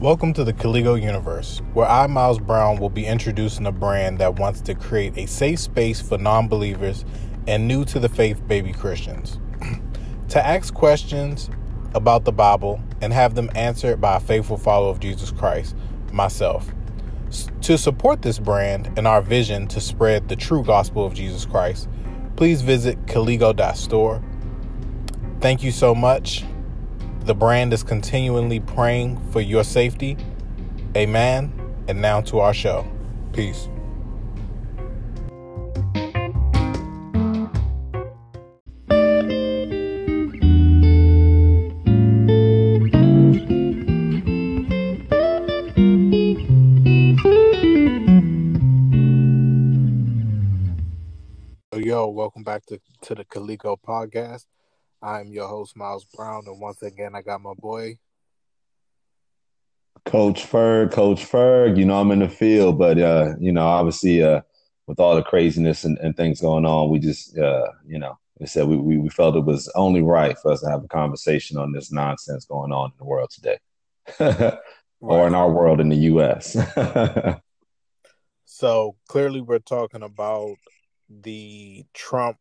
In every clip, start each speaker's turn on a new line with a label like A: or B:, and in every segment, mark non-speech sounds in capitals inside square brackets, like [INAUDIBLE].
A: Welcome to the Kaligo universe, where I, Miles Brown, will be introducing a brand that wants to create a safe space for non believers and new to the faith baby Christians [CLEARS THROAT] to ask questions about the Bible and have them answered by a faithful follower of Jesus Christ, myself. To support this brand and our vision to spread the true gospel of Jesus Christ, please visit Kaligo.store. Thank you so much. The brand is continually praying for your safety. Amen. And now to our show. Peace. Yo, welcome back to, to the Kaligo podcast. I'm your host, Miles Brown, and once again, I got my boy,
B: Coach Ferg. Coach Ferg, you know, I'm in the field, but, uh, you know, obviously, uh, with all the craziness and, and things going on, we just, uh, you know, we said we, we, we felt it was only right for us to have a conversation on this nonsense going on in the world today, [LAUGHS] or in our world in the U.S. [LAUGHS]
A: so clearly, we're talking about the Trump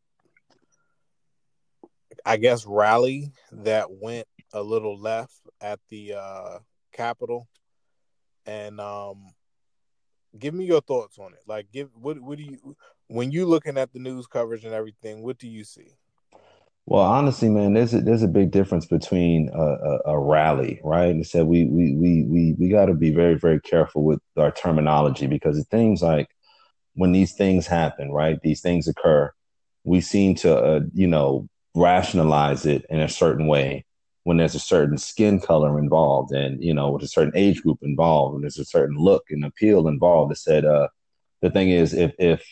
A: I guess rally that went a little left at the uh Capitol, and um, give me your thoughts on it. Like, give what what do you when you looking at the news coverage and everything? What do you see?
B: Well, honestly, man, there's a, there's a big difference between a, a, a rally, right? And said we we we we we got to be very very careful with our terminology because it seems like when these things happen, right? These things occur. We seem to, uh, you know, rationalize it in a certain way when there's a certain skin color involved and you know with a certain age group involved and there's a certain look and appeal involved that said uh the thing is if if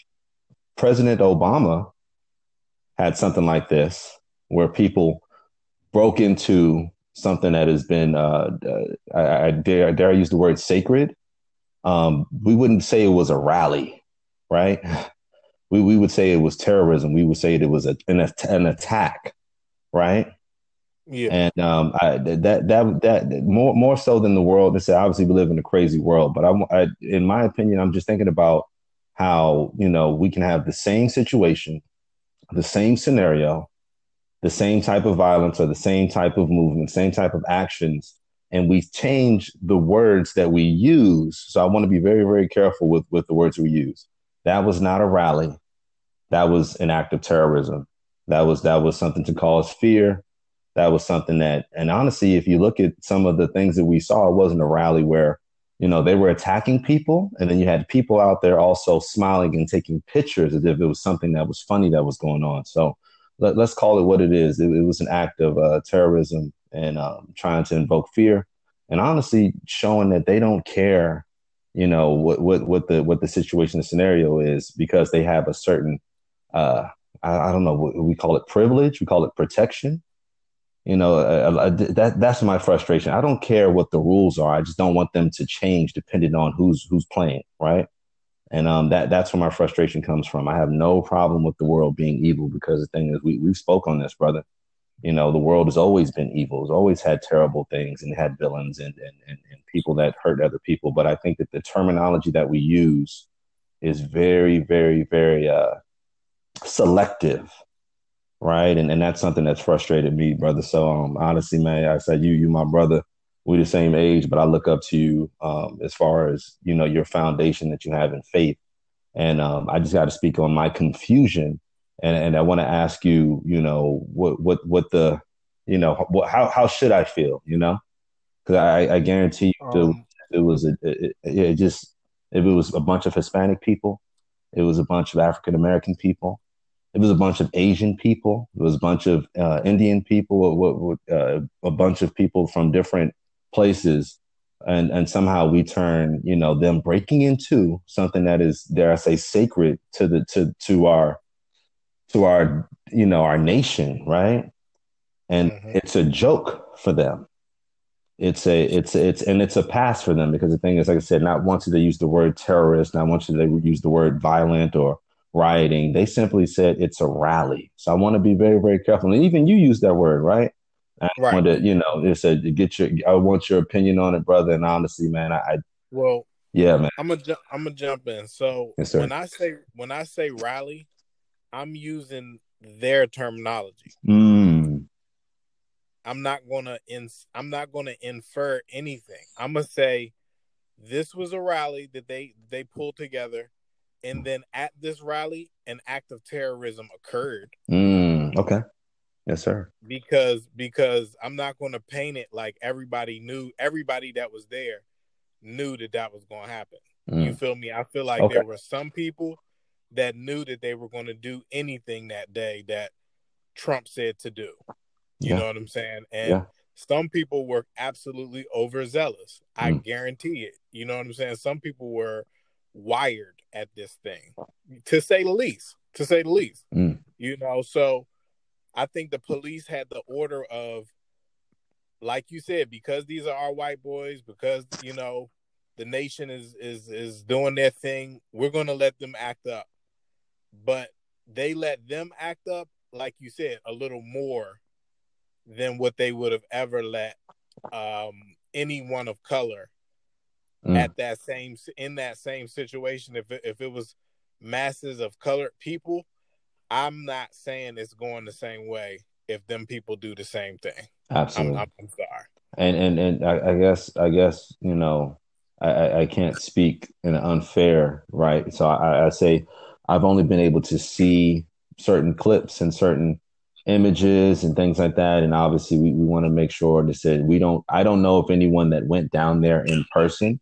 B: president obama had something like this where people broke into something that has been uh, uh I, I, dare I dare I use the word sacred um we wouldn't say it was a rally right [LAUGHS] we, we would say it was terrorism. We would say it was a, an, an attack, right?
A: Yeah.
B: And um, I, that that that more more so than the world. They say obviously we live in a crazy world, but I, I, in my opinion, I'm just thinking about how you know we can have the same situation, the same scenario, the same type of violence or the same type of movement, same type of actions, and we change the words that we use. So I want to be very very careful with with the words we use. That was not a rally. That was an act of terrorism. That was that was something to cause fear. That was something that, and honestly, if you look at some of the things that we saw, it wasn't a rally where you know they were attacking people, and then you had people out there also smiling and taking pictures as if it was something that was funny that was going on. So let, us call it what it is. It, it was an act of uh, terrorism and um, trying to invoke fear, and honestly, showing that they don't care you know what what what the what the situation the scenario is because they have a certain uh I, I don't know we call it privilege we call it protection. You know uh, uh that that's my frustration. I don't care what the rules are. I just don't want them to change depending on who's who's playing right? And um that that's where my frustration comes from. I have no problem with the world being evil because the thing is we we spoke on this brother you know the world has always been evil it's always had terrible things and had villains and, and, and, and people that hurt other people. But i think that the terminology that we use is very very very uh, selective right? And, and that's something that's frustrated me brother. So um honestly man i said you you my brother we're the same age but i look up to you um as far as you know your foundation that you have in faith. And um i just got to speak on my confusion and and I want to ask you, you know, what what what the, you know, what, how how should I feel, you know? Because I, I guarantee you, um, it was a, it, it just if it was a bunch of Hispanic people, it was a bunch of African American people, it was a bunch of Asian people, it was a bunch of uh, Indian people, uh, a bunch of people from different places, and and somehow we turn, you know, them breaking into something that is, dare I say, sacred to the to to our to our you know our nation right and mm-hmm. it's a joke for them it's a it's it's and it's a pass for them because the thing is like i said not once did they use the word terrorist not once did they use the word violent or rioting they simply said it's a rally so i want to be very very careful and even you use that word right I right. to, you know, said to get your. I want your opinion on it, brother. And honestly, man, I, I
A: well,
B: yeah, man.
A: I'm gonna I'm gonna jump in. So yes, when I say when I say rally, I'm using their terminology.
B: Mm.
A: I'm not gonna in, I'm not gonna infer anything. I'm gonna say this was a rally that they they pulled together, and then at this rally, an act of terrorism occurred.
B: Mm. Okay. Yes, sir.
A: Because because I'm not going to paint it like everybody knew everybody that was there knew that that was going to happen. Mm. You feel me? I feel like okay. there were some people that knew that they were going to do anything that day that Trump said to do. You yeah. know what I'm saying? And yeah. some people were absolutely overzealous. Mm. I guarantee it. You know what I'm saying? Some people were wired at this thing, to say the least. To say the least.
B: Mm.
A: You know, so I think the police had the order of like you said, because these are our white boys, because you know the nation is is is doing their thing, we're gonna let them act up. But they let them act up, like you said, a little more than what they would have ever let um, anyone of color mm. at that same in that same situation. If it, if it was masses of colored people, I'm not saying it's going the same way if them people do the same thing.
B: Absolutely.
A: I'm, I'm sorry.
B: And and and I, I, guess I guess you know I, I can't speak in an unfair right. So I, I say I've only been able to see certain clips and certain images and things like that. And obviously we, we want to make sure to say we don't I don't know if anyone that went down there in person.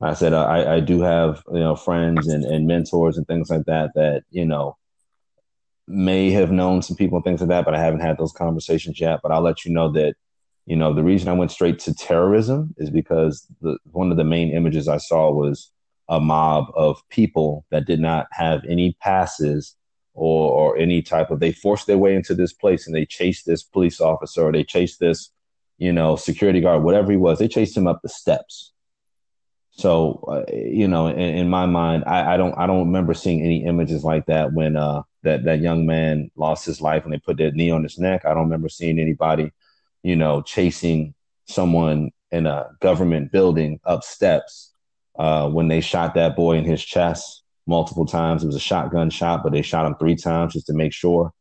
B: I said uh, I, I do have you know friends and, and mentors and things like that that you know may have known some people and things like that, but I haven't had those conversations yet. But I'll let you know that, you know, the reason I went straight to terrorism is because the one of the main images I saw was a mob of people that did not have any passes or, or any type of they forced their way into this place and they chased this police officer or they chased this, you know, security guard, whatever he was, they chased him up the steps. So, uh, you know, in, in my mind, I, I, don't, I don't remember seeing any images like that when, uh, that that young man lost his life and they put that knee on his neck. I don't remember seeing anybody, you know, chasing someone in a government building up steps uh, when they shot that boy in his chest multiple times. It was a shotgun shot, but they shot him three times just to make sure.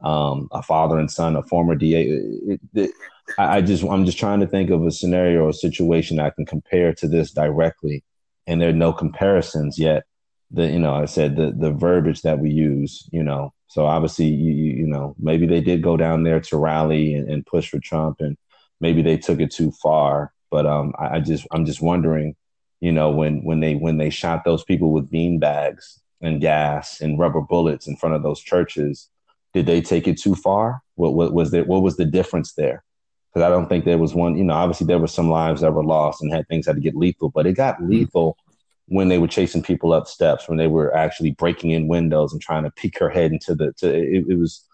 B: Um, a father and son, a former DA. It, it, I, I just, I'm just trying to think of a scenario or a situation I can compare to this directly, and there are no comparisons yet the you know I said the the verbiage that we use you know so obviously you you know maybe they did go down there to rally and, and push for Trump and maybe they took it too far but um I, I, just I'm just wondering you know when when they when they shot those people with bean bags and gas and rubber bullets in front of those churches did they take it too far what, what was there what was the difference there because I don't think there was one you know obviously there were some lives that were lost and had things had to get lethal but it got mm-hmm. lethal when they were chasing people up steps, when they were actually breaking in windows and trying to peek her head into the, to, it, it was,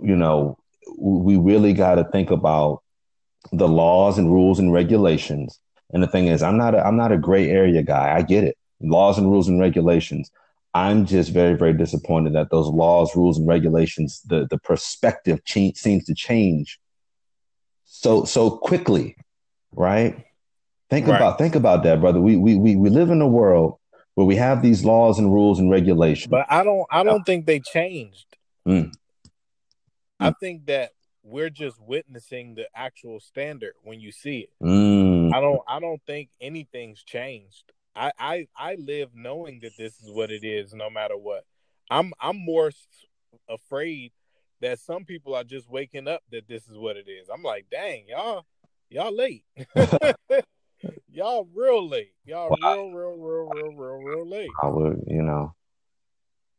B: you know, we really got to think about the laws and rules and regulations. And the thing is, I'm not, a, I'm not a gray area guy. I get it. Laws and rules and regulations. I'm just very, very disappointed that those laws, rules, and regulations, the, the perspective ch- seems to change so, so quickly, right? Think right. about think about that, brother. We, we we we live in a world where we have these laws and rules and regulations.
A: But I don't I don't think they changed.
B: Mm.
A: I think that we're just witnessing the actual standard when you see it.
B: Mm. [LAUGHS]
A: I don't I don't think anything's changed. I, I I live knowing that this is what it is no matter what. I'm I'm more afraid that some people are just waking up that this is what it is. I'm like, dang, y'all y'all late. [LAUGHS] Y'all real late. Y'all well, real, real, real, real, real, real late.
B: I would, you know,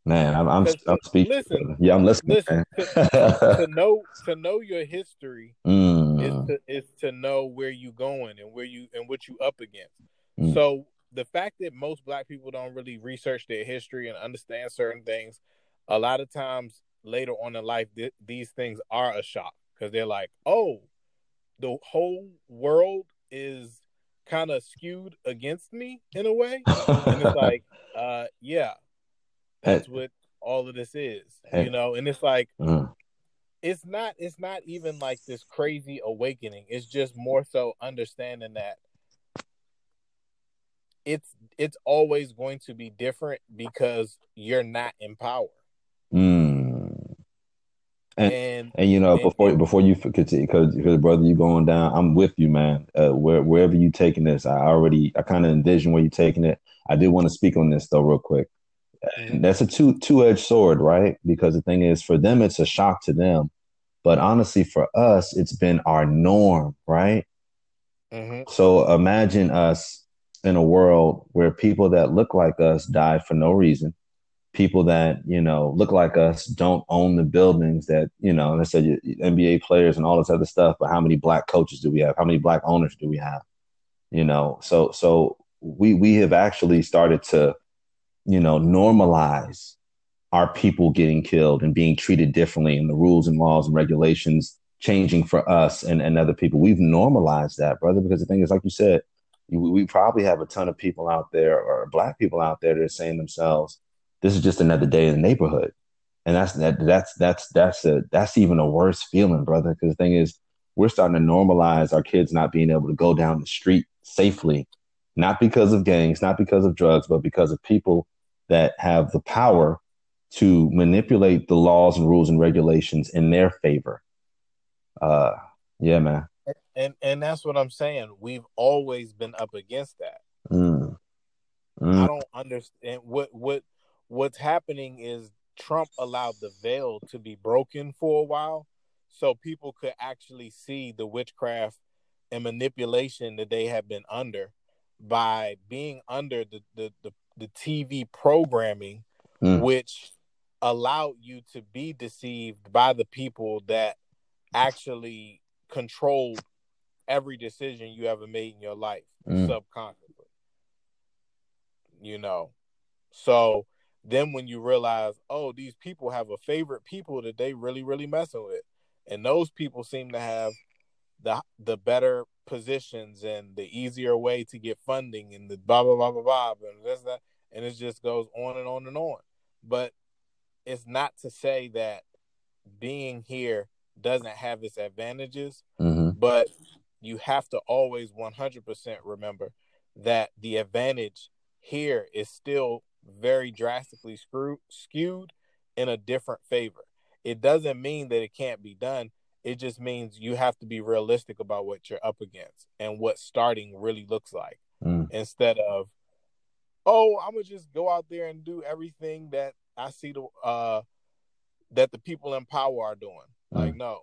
B: man. I'm, I'm, I'm speaking. Listen, yeah, I'm listening. Listen,
A: to, to, [LAUGHS] know to know your history
B: mm.
A: Is to is to know where you going and where you and what you up against. Mm. So the fact that most black people don't really research their history and understand certain things, a lot of times later on in life, th- these things are a shock because they're like, oh, the whole world is kind of skewed against me in a way. and it's [LAUGHS] like, uh, yeah, that's what all of this is, you know. And it's like,
B: mm.
A: It's not it's not even like this crazy awakening. It's just more so understanding that it's it's always going to be different because you're not in power.
B: Mm. And,
A: And
B: and you know
A: and,
B: before before you continue because because brother you going down I'm with you man uh, where, wherever you taking this I already I kind of envision where you taking it I did want to speak on this though real quick and that's a two two edged sword right? Because the thing is for them it's a shock to them. But honestly for us it's been our norm right?
A: Mhm.
B: so imagine us in a world where people that look like us die for no reason. People that you know look like us don't own the buildings that you know and I said NBA players and all this other stuff but how many black coaches do we have? How many black owners do we have? You know so so we we have actually started to you know normalize our people getting killed and being treated differently and the rules and laws and regulations changing for us and, and other people. We've normalized that brother because the thing is like you said we, probably have a ton of people out there or black people out there that are saying themselves this is just another day in the neighborhood. And that's that that's that's that's a that's even a worse feeling brother because the thing is we're starting to normalize our kids not being able to go down the street safely not because of gangs not because of drugs but because of people that have the power to manipulate the laws and rules and regulations in their favor uh yeah man
A: and and that's what I'm saying. We've always been up against that.
B: Mm.
A: I
B: Mm.
A: don't understand what what what's happening is Trump allowed the veil to be broken for a while so people could actually see the witchcraft and manipulation that they have been under by being under the the the, the TV programming
B: Mm.
A: which allowed you to be deceived by the people that actually controlled every decision you ever made in your life
B: Mm.
A: subconsciously. You know. So then when you realize, oh, these people have a favorite people that they really, really messing with. And those people seem to have the the better positions and the easier way to get funding and the blah blah blah blah blah and this that and it just goes on and on and on. But it's not to say that being here doesn't have its advantages,
B: Mhm.
A: but you have to always 100% remember that the advantage here is still very drastically screw- skewed in a different favor. It doesn't mean that it can't be done. It just means you have to be realistic about what you're up against and what starting really looks like
B: Mm.
A: instead of, oh, I'm gonna just go out there and do everything that I see the uh that the people in power are doing. Like, no,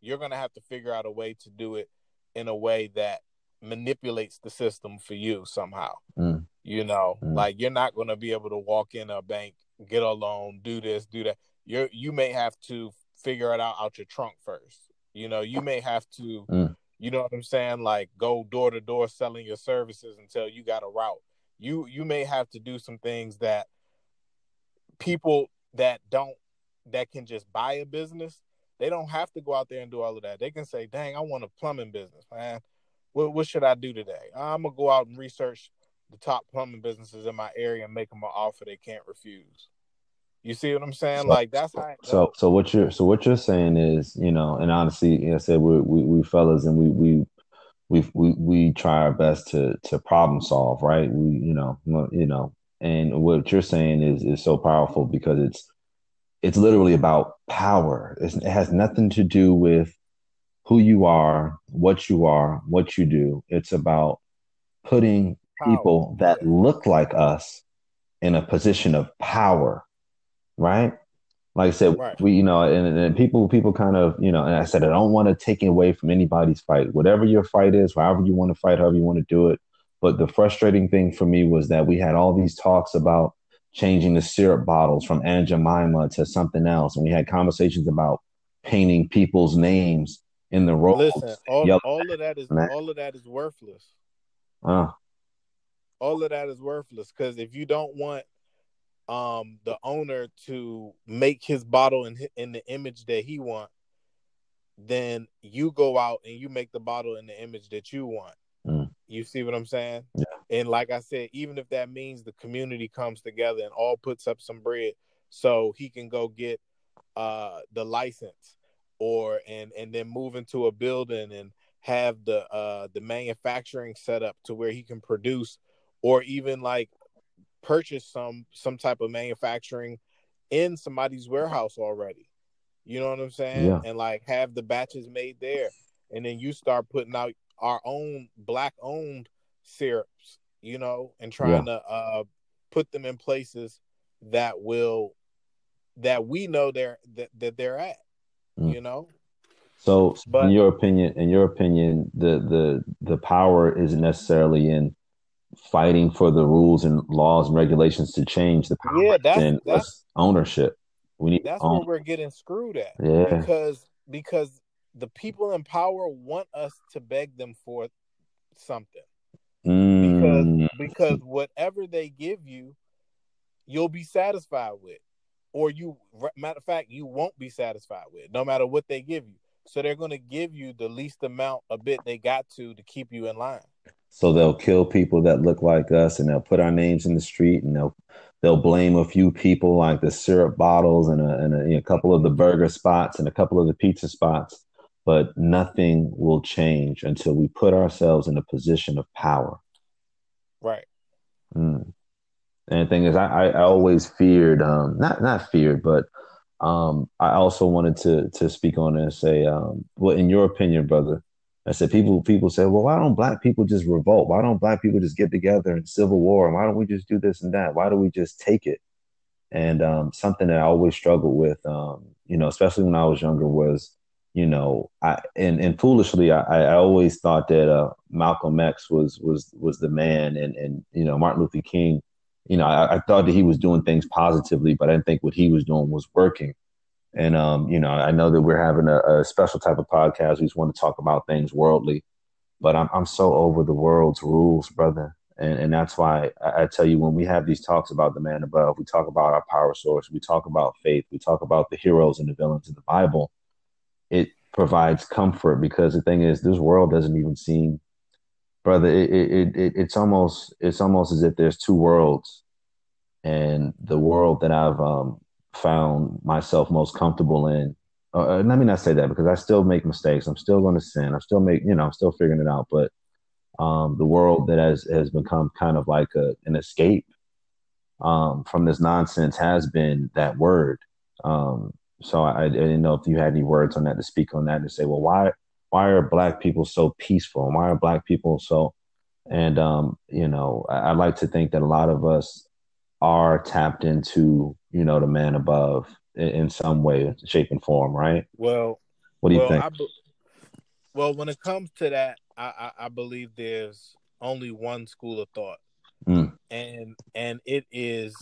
A: you're gonna have to figure out a way to do it in a way that manipulates the system for you somehow.
B: Mm.
A: You know,
B: Mm.
A: like you're not gonna be able to walk in a bank, get a loan, do this, do that. You're you may have to figure it out out your trunk first. You know, you may have to,
B: Mm.
A: you know what I'm saying, like go door to door selling your services until you got a route. You you may have to do some things that people that don't that can just buy a business, they don't have to go out there and do all of that. They can say, "Dang, I want a plumbing business, man. What what should I do today? I'm gonna go out and research the top plumbing businesses in my area and make them an offer they can't refuse." You see what I'm saying?
B: So-
A: like that's how.
B: So, so what you're, so what you're saying is, you know, and honestly, you know, I said we we we fellas, and we we we we we try our best to to problem solve, right? We, you know, you know, and what you're saying is is so powerful because it's it's literally about power. It's, it has nothing to do with who you are, what you are, what you do. It's about putting people that look like us in a position of power, right? Like I said,
A: Right.
B: we, you know, and, and people, people kind of, you know, and I said, I don't want to take it away from anybody's fight, whatever your fight is, however you want to fight, however you want to do it. But the frustrating thing for me was that we had all these talks about changing the syrup bottles from Aunt Jemima to something else. And we had conversations about painting people's names in the roads.
A: Listen, all, all of that is
B: man.
A: all of that is worthless.
B: Uh,
A: all of that is worthless because if you don't want um the owner to make his bottle in in the image that he want then you go out and you make the bottle in the image that you want
B: Mm.
A: you see what i'm saying
B: Yeah.
A: and like i said even if that means the community comes together and all puts up some bread so he can go get uh the license or and and then move into a building and have the uh the manufacturing set up to where he can produce or even like purchase some some type of manufacturing in somebody's warehouse already. You know what I'm saying?
B: Yeah.
A: And like have the batches made there. And then you start putting out our own black owned syrups, you know, and trying yeah. to uh put them in places that will that we know they're that, that they're at. Mm. You know?
B: So but, in your opinion, in your opinion, the the the power isn't necessarily in fighting for the rules and laws and regulations to change the power
A: yeah, that's, in that's,
B: ownership. We need
A: that's where we're getting screwed at.
B: Yeah.
A: Because because the people in power want us to beg them for something.
B: Mm.
A: Because because whatever they give you, you'll be satisfied with. Or you matter of fact, you won't be satisfied with, no matter what they give you. So they're gonna give you the least amount a bit they got to to keep you in line.
B: So they'll kill people that look like us and they'll put our names in the street and they'll they'll blame a few people like the syrup bottles and a, and a, you know, couple of the burger spots and a couple of the pizza spots. But nothing will change until we put ourselves in a position of power.
A: Right.
B: Mm. and the thing is i, I always feared um, not not feared but um, i also wanted to to speak on it and say um, well in your opinion brother I said people people say, well, why don't black people just revolt? Why don't black people just get together in civil war? And why don't we just do this and that? Why do we just take it? And um, something that I always struggled with, um, you know, especially when I was younger, was, you know, I and, and foolishly, I, I always thought that uh, Malcolm X was was was the man, and and you know Martin Luther King, you know, I, I thought that he was doing things positively, but I didn't think what he was doing was working. And um, you know, I know that we're having a, a, special type of podcast. We just want to talk about things worldly, but I'm I'm so over the world's rules, brother. And and that's why I, I tell you when we have these talks about the man above, we talk about our power source, we talk about faith, we talk about the heroes and the villains in the Bible. It provides comfort because the thing is, this world doesn't even seem, brother. It, it, it it's almost it's almost as if there's two worlds, and the world that I've um found myself most comfortable in. Uh, uh, let me not say that because I still make mistakes. I'm still going to sin. I'm still make you know I'm still figuring it out. But um, the world that has has become kind of like a, an escape um, from this nonsense has been that word. Um, so I, I, didn't know if you had any words on that to speak on that to say, well, why why are black people so peaceful? Why are black people so? And um, you know, I, I like to think that a lot of us are tapped into you know the man above in, in some way, shape, and form, right?
A: Well,
B: what do you
A: well,
B: think?
A: Be- well, when it comes to that, I, I, I, believe there's only one school of thought,
B: mm.
A: and and it is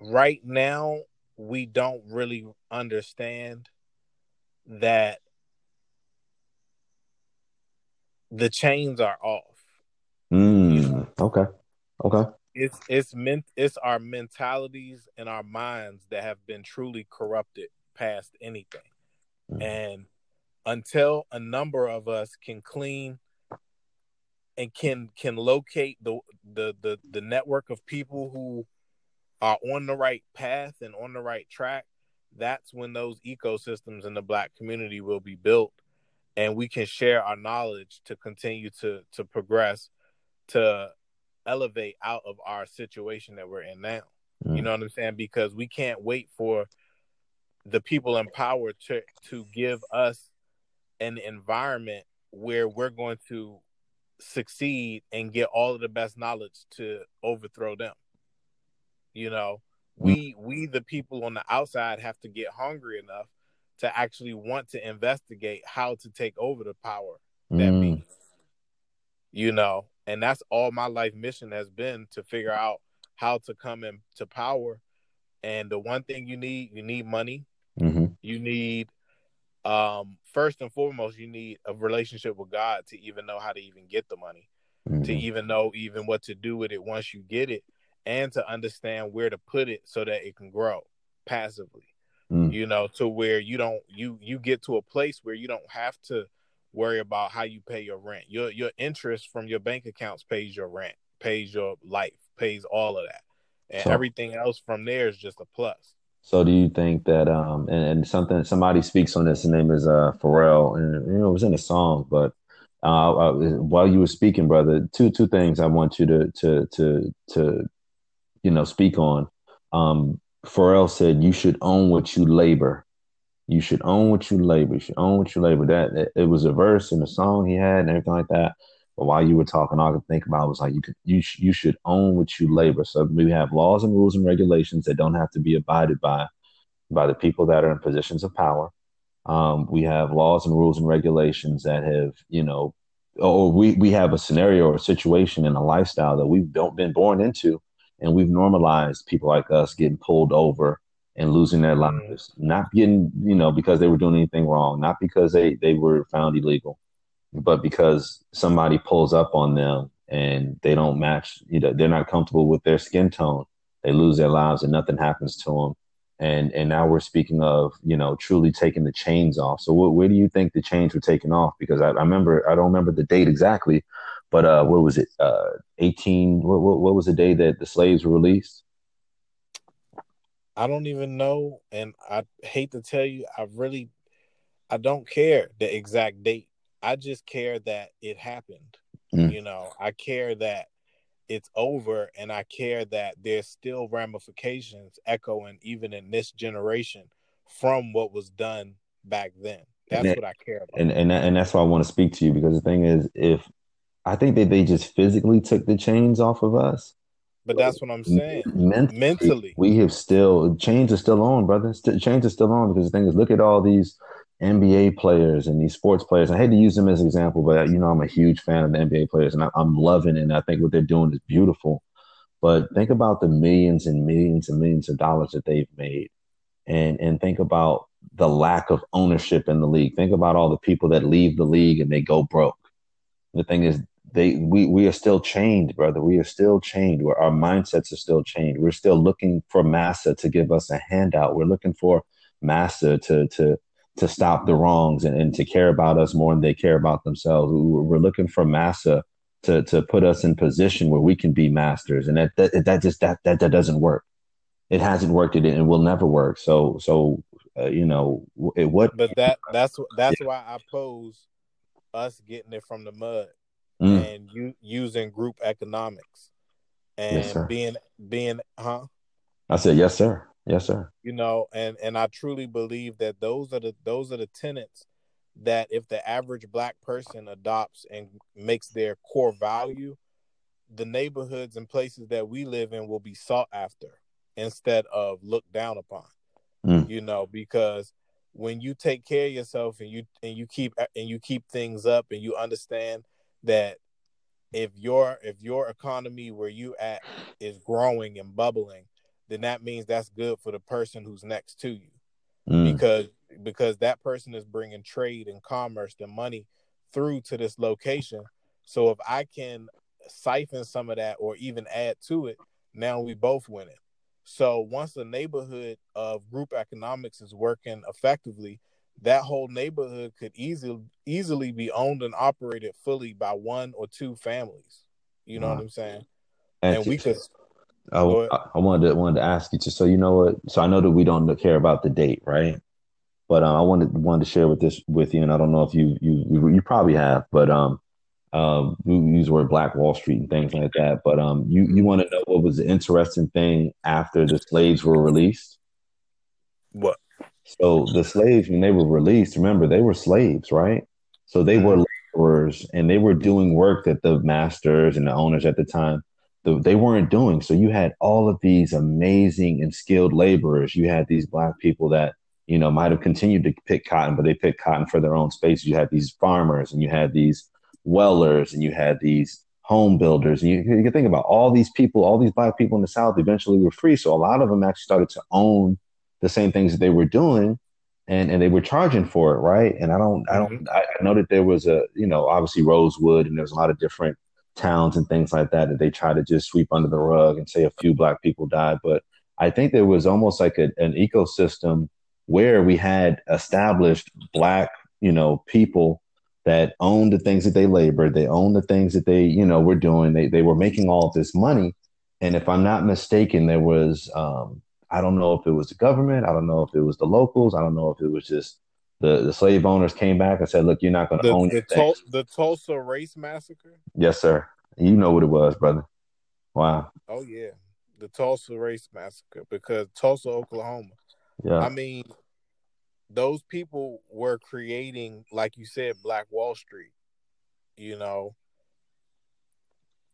A: right now we don't really understand that the chains are off.
B: Mm. Okay. Okay.
A: It's it's meant it's our mentalities and our minds that have been truly corrupted past anything. Mm. And until a number of us can clean and can can locate the, the the the network of people who are on the right path and on the right track, that's when those ecosystems in the black community will be built and we can share our knowledge to continue to to progress to elevate out of our situation that we're in now. Mm. You know what I'm saying? Because we can't wait for the people in power to to give us an environment where we're going to succeed and get all of the best knowledge to overthrow them. You know, mm. we we the people on the outside have to get hungry enough to actually want to investigate how to take over the power that mm. means. You know, and that's all my life mission has been to figure out how to come into power and the one thing you need you need money
B: mm-hmm.
A: you need um first and foremost you need a relationship with god to even know how to even get the money mm-hmm. to even know even what to do with it once you get it and to understand where to put it so that it can grow passively mm-hmm. you know to where you don't you you get to a place where you don't have to worry about how you pay your rent. Your your interest from your bank accounts pays your rent, pays your life, pays all of that. And so, everything else from there is just a plus.
B: So do you think that um and, and something somebody speaks on this? His name is uh Pharrell, and you know it was in a song, but uh, uh, while you were speaking, brother, two two things I want you to to to to you know speak on. Um, Pharrell said you should own what you labor. You should own what you labor. You should own what you labor. That it, was a verse in the song he had and everything like that. But while you were talking, all I could think about was like you could you sh- you should own what you labor. So we have laws and rules and regulations that don't have to be abided by by the people that are in positions of power. Um, we have laws and rules and regulations that have you know, or we we have a scenario or a situation and a lifestyle that we've don't been born into, and we've normalized people like us getting pulled over and losing their mm-hmm. lives, not getting you know because they were doing anything wrong, not because they they were found illegal but because somebody pulls up on them and they don't match, you know, they're not comfortable with their skin tone, they lose their lives and nothing happens to them. And and now we're speaking of you know truly taking the chains off. So wh- where do you think the chains were taken off? Because I, I remember I don't remember the date exactly, but uh, what was it? Uh, eighteen. What, what what was the day that the slaves were released?
A: I don't even know, and I hate to tell you, I really I don't care the exact date I just care that it happened. Mm. You know, I care that it's over and I care that there's still ramifications echoing even in this generation from what was done back then. That's that, what I care about.
B: And and and that's why I want to speak to you because the thing is if I think that they just physically took the chains off of us.
A: But that's what I'm saying. Mentally, Mentally.
B: we have still change is still on, brother. Change is still on because the thing is, look at all these NBA players and these sports players. I hate to use them as an example, but you know I'm a huge fan of the NBA players, and I, am loving it. And I think what they're doing is beautiful. But think about the millions and millions and millions of dollars that they've made, and and think about the lack of ownership in the league. Think about all the people that leave the league and they go broke. The thing is, they we we are still chained, brother. We are still chained. Where our mindsets are still chained. We're still looking for Massa to give us a handout. We're looking for Massa to to to stop the wrongs and, and to care about us more than they care about themselves. We're looking for Massa to to put us in position where we can be masters, and that that, that just that, that that doesn't work. It hasn't worked, it and will never work. So so uh, you know it, what?
A: But that that's that's yeah. why I pose us getting it from the mud mm. and you using group economics and yes, being being huh.
B: I said yes, sir. Yes, sir.
A: You know, and and I truly believe that those are the those are the tenets that if the average black person adopts and makes their core value, the neighborhoods and places that we live in will be sought after instead of looked down upon. Mm. You know, because when you take care of yourself and you and you keep and you keep things up and you understand that if your if your economy where you at is growing and bubbling then that means that's good for the person who's next to you. Mm. because because that person is bringing trade and commerce and money through to this location. So if i can siphon some of that or even add to it now we both winning. So once the neighborhood of group economics is working effectively that whole neighborhood could easily easily be owned and operated fully by one or two families. You know wow. what i'm saying? And, and we could
B: I, I wanted to wanted to ask you to so you know what? So I know that we don't care about the date right? But uh, I wanted wanted to share with this with you and I don't know if you you you probably have but um um we use the word Black Wall Street and things like that but um you you want to know what was the interesting thing after the slaves were released?
A: What
B: so the slaves when they were released remember they were slaves right so they were mm-hmm. laborers and they were doing work that the masters and the owners at the time they weren't doing. So you had all of these amazing and skilled laborers. You had these black people that you know might have continued to pick cotton, but they picked cotton for their own space. You had these farmers, and you had these wellers, and you had these home builders. And you, you can think about all these people, all these black people in the South eventually were free. So a lot of them actually started to own the same things that they were doing. And, and they were charging for it, right? And I don't, I don't, mm-hmm. I, know that there was a, you know, obviously Rosewood, and there's a lot of different towns and things like that that they try to just sweep under the rug and say a few black people died. But I think there was almost like a, an ecosystem where we had established black, you know, people that owned the things that they labored, they owned the things that they, you know, were doing. They they were making all of this money. And if I'm not mistaken, there was um, I don't know if it was the government. I don't know if it was the locals. I don't know if it was just the, the slave owners came back and said, "Look, you're not going to own
A: the, Tul- the Tulsa race massacre."
B: Yes, sir. You know what it was, brother. Wow.
A: Oh yeah, the Tulsa race massacre because Tulsa, Oklahoma.
B: Yeah.
A: I mean, those people were creating, like you said, Black Wall Street. You know,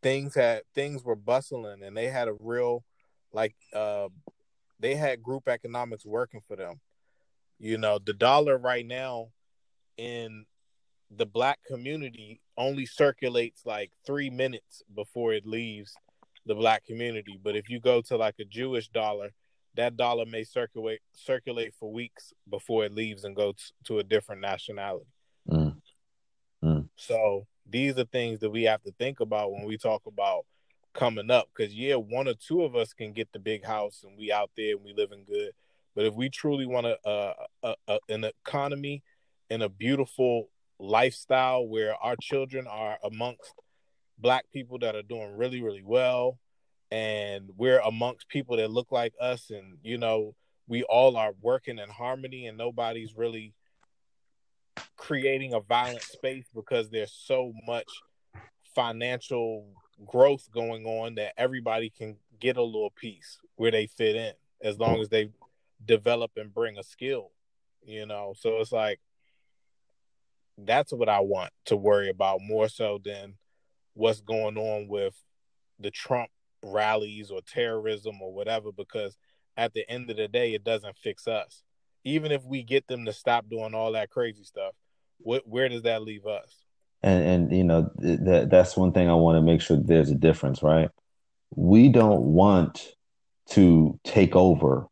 A: things had things were bustling, and they had a real, like, uh, they had group economics working for them. You know, the dollar right now in the black community only circulates like three minutes before it leaves the black community. But if you go to like a Jewish dollar, that dollar may circulate circulate for weeks before it leaves and goes to a different nationality.
B: Mm. Mm.
A: So these are things that we have to think about when we talk about coming up. Because yeah, one or two of us can get the big house and we out there and we living good. But if we truly want a, a, a, a an economy and a beautiful lifestyle where our children are amongst black people that are doing really really well and we're amongst people that look like us and you know we all are working in harmony and nobody's really creating a violent space because there's so much financial growth going on that everybody can get a little piece where they fit in as long as they develop and bring a skill you know? So it's like that's what i want to worry about more so than what's going on with the trump rallies or terrorism or whatever because at the end of the day it doesn't fix us. Even if we get them to stop doing all that crazy stuff what, where does that leave us
B: and and you know that that's one thing i want to make sure there's a difference right? We don't want to take over.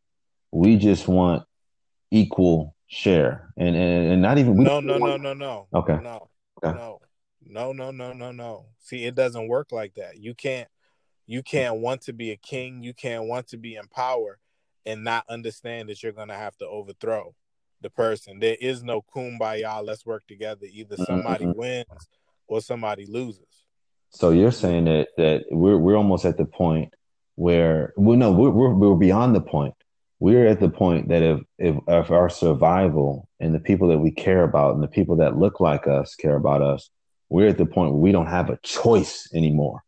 B: We just want equal share. And and, and not even
A: no no want... no no. No
B: okay.
A: No. Okay. no. No no no no no. See it doesn't work like that. You can't you can't want to be a king, you can't want to be in power and not understand that you're going to have to overthrow the person. There is no kumbaya, let's work together. Either somebody mm-hmm. wins or somebody loses.
B: So you're saying that that we're we're almost at the point where well no we're we're, we're beyond the point. We're at the point that if, if if our survival and the people that we care about and the people that look like us care about us, we're at the point where we don't have a choice anymore.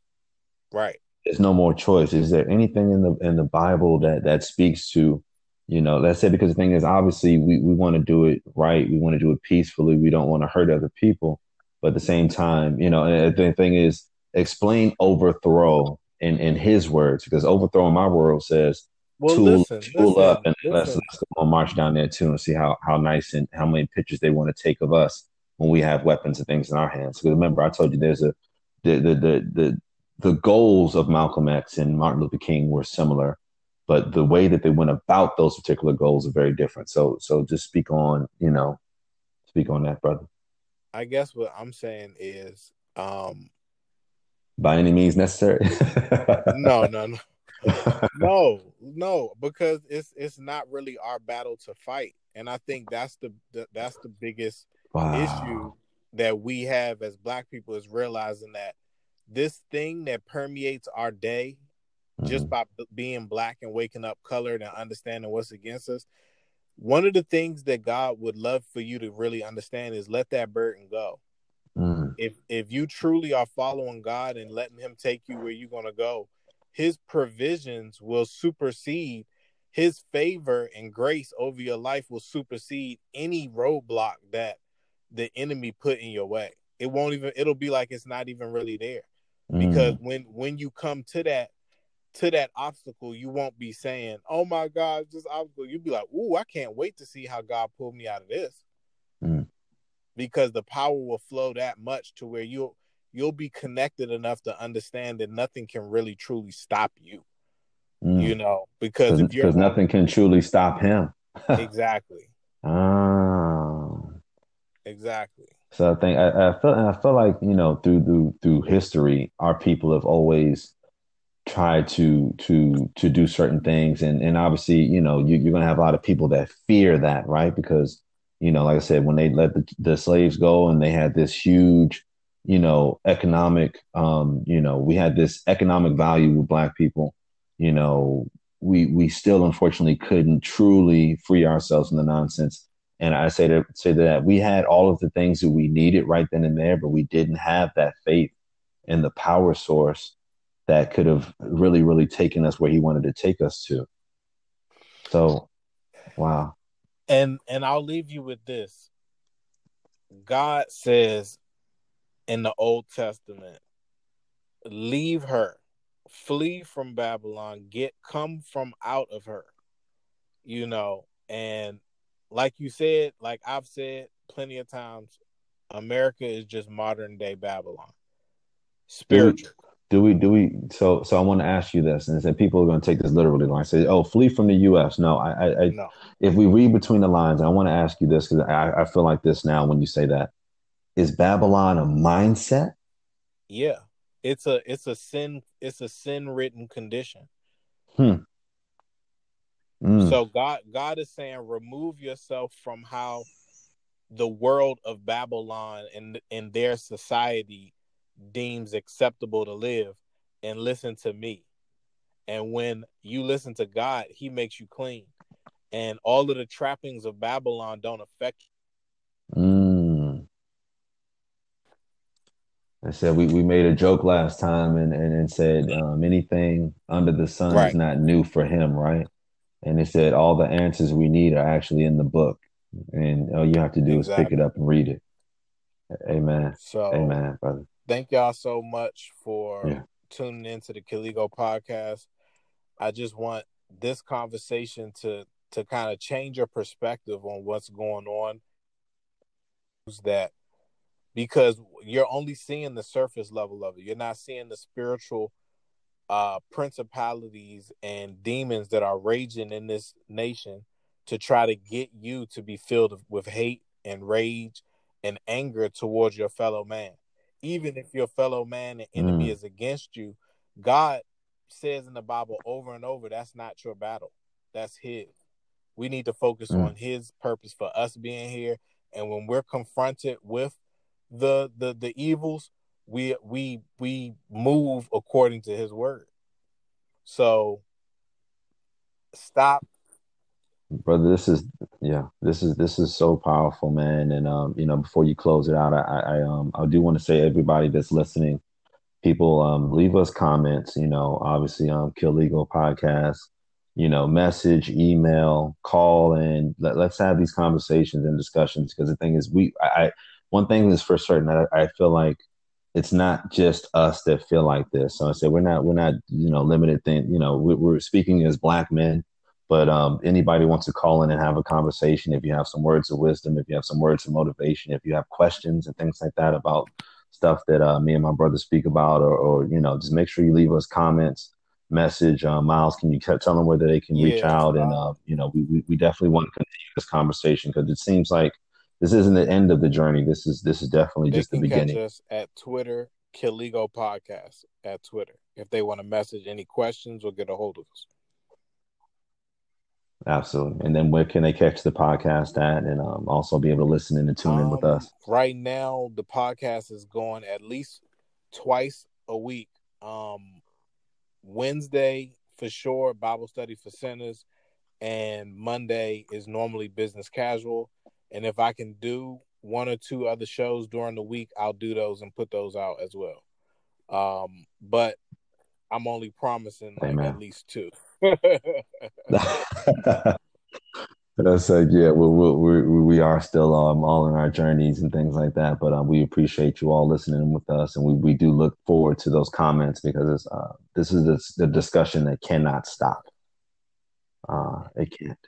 A: Right
B: there's no more choice. Is there anything in the in the Bible that that speaks to, you know, that's it because the thing is obviously we, we want to do it right, we want to do it peacefully, we don't want to hurt other people, but at the same time, you know, the thing is explain overthrow in in his words because overthrow in my world says well, tool, listen, tool listen, up and let's, let's go march down there too and see how how nice and how many pictures they want to take of us when we have weapons and things in our hands. Because remember, I told you there's a the the the, the the goals of Malcolm X and Martin Luther King were similar, but the way that they went about those particular goals are very different. So, so just speak on, you know, speak on that, brother.
A: I guess what I'm saying is, um,
B: by any means necessary.
A: no, no, no, [LAUGHS] no, no, because it's it's not really our battle to fight, and I think that's the, the that's the biggest wow. issue that we have as Black people is realizing that this thing that permeates our day mm-hmm. just by being black and waking up colored and understanding what's against us one of the things that god would love for you to really understand is let that burden go mm-hmm. if if you truly are following god and letting him take you where you're going to go his provisions will supersede his favor and grace over your life will supersede any roadblock that the enemy put in your way it won't even it'll be like it's not even really there because mm. when when you come to that to that obstacle, you won't be saying, "Oh my God, this obstacle." You'll be like, "Ooh, I can't wait to see how God pulled me out of this," mm. because the power will flow that much to where you'll you'll be connected enough to understand that nothing can really truly stop you. Mm. You know, because if
B: you're nothing can truly stop him. [LAUGHS]
A: exactly.
B: Ah.
A: Exactly.
B: So I think I, I feel I feel like you know through through through history, our people have always tried to to to do certain things, and and obviously you know you, you're gonna have a lot of people that fear that, right? Because you know, like I said, when they let the, the slaves go and they had this huge, you know, economic, um, you know, we had this economic value with black people, you know, we we still unfortunately couldn't truly free ourselves from the nonsense. And I say to say that we had all of the things that we needed right then and there, but we didn't have that faith in the power source that could have really, really taken us where he wanted to take us to. So, wow.
A: And and I'll leave you with this. God says in the Old Testament, leave her, flee from Babylon, get come from out of her. You know, and like you said, like I've said plenty of times, America is just modern day Babylon. Spiritual.
B: Do we do we so so I want to ask you this and say people are going to take this literally when I say oh flee from the US no I, I, I no. if we read between the lines I want to ask you this because I, I feel like this now when you say that. Is Babylon a mindset?
A: Yeah. It's a it's a sin it's a sin written condition.
B: Hmm.
A: Mm. so God God is saying remove yourself from how the world of Babylon and and their society deems acceptable to live and listen to me. And when you listen to God, he makes you clean. And all of the trappings of Babylon don't affect
B: you. Mm. I said we, we made a joke last time and, and, and said um, anything under the sun right. is not new for him, right? And it said all the answers we need are actually in the book. And all you have to do exactly. is pick it up and read it. Amen. So, Amen, brother
A: thank y'all so much for yeah. tuning into the Kaligo podcast. I just want this conversation to to kind of change your perspective on what's going on. That because you're only seeing the surface level of it. You're not seeing the spiritual uh principalities and demons that are raging in this nation to try to get you to be filled with hate and rage and anger towards your fellow man even if your fellow man and enemy mm. is against you, God says in the Bible over and over, that's not your battle. That's his. We need to focus mm. on his purpose for us being here. And when we're confronted with the the the evils, we we we move according to his word. So stop
B: brother this is yeah this is this is so powerful man. And um you know before you close it out i i um i do want to say everybody that's listening people um leave us comments you know obviously on um Legal podcast you know message email call and let, us have these conversations and discussions because the thing is we I, I one thing is for certain I, I feel like it's not just us that feel like this. So i said we're not we're not you know limited thing you know we're, we're speaking as black men but um, anybody wants to call in and have a conversation, if you have some words of wisdom, if you have some words of motivation, if you have questions and things like that about stuff that uh, me and my brother speak about, or, or, you know, just make sure you leave us comments, message. Uh, Miles, can you tell them whether they can reach yeah, out? And uh, you know, we, we definitely want to continue this conversation because it seems like this isn't the end of the journey. This is this is definitely they just the beginning.
A: Catch us at Twitter, Kaligo Podcast at Twitter. If they want to message any questions or get a hold of us.
B: Absolutely. And then where can they catch the podcast at and um, also be able to listen in and tune um, in with um, us?
A: Right now, the podcast is going at least twice a week. Um, Wednesday, for sure, Bible study for sinners. And Monday is normally business casual. And if I can do one or two other shows during the week, I'll do those and put those out as well. Um, but I'm only promising like at least two. [LAUGHS]
B: That's like, yeah, we, we, we, we are still um, all in our journeys and things like that. But um, we appreciate you all listening with us. And we, we do look forward to those comments because uh, this is the, the, discussion that cannot stop. Uh, it can't.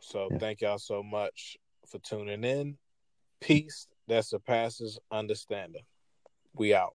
A: So yeah. thank y'all so much for tuning in. Peace that surpasses understanding. We out.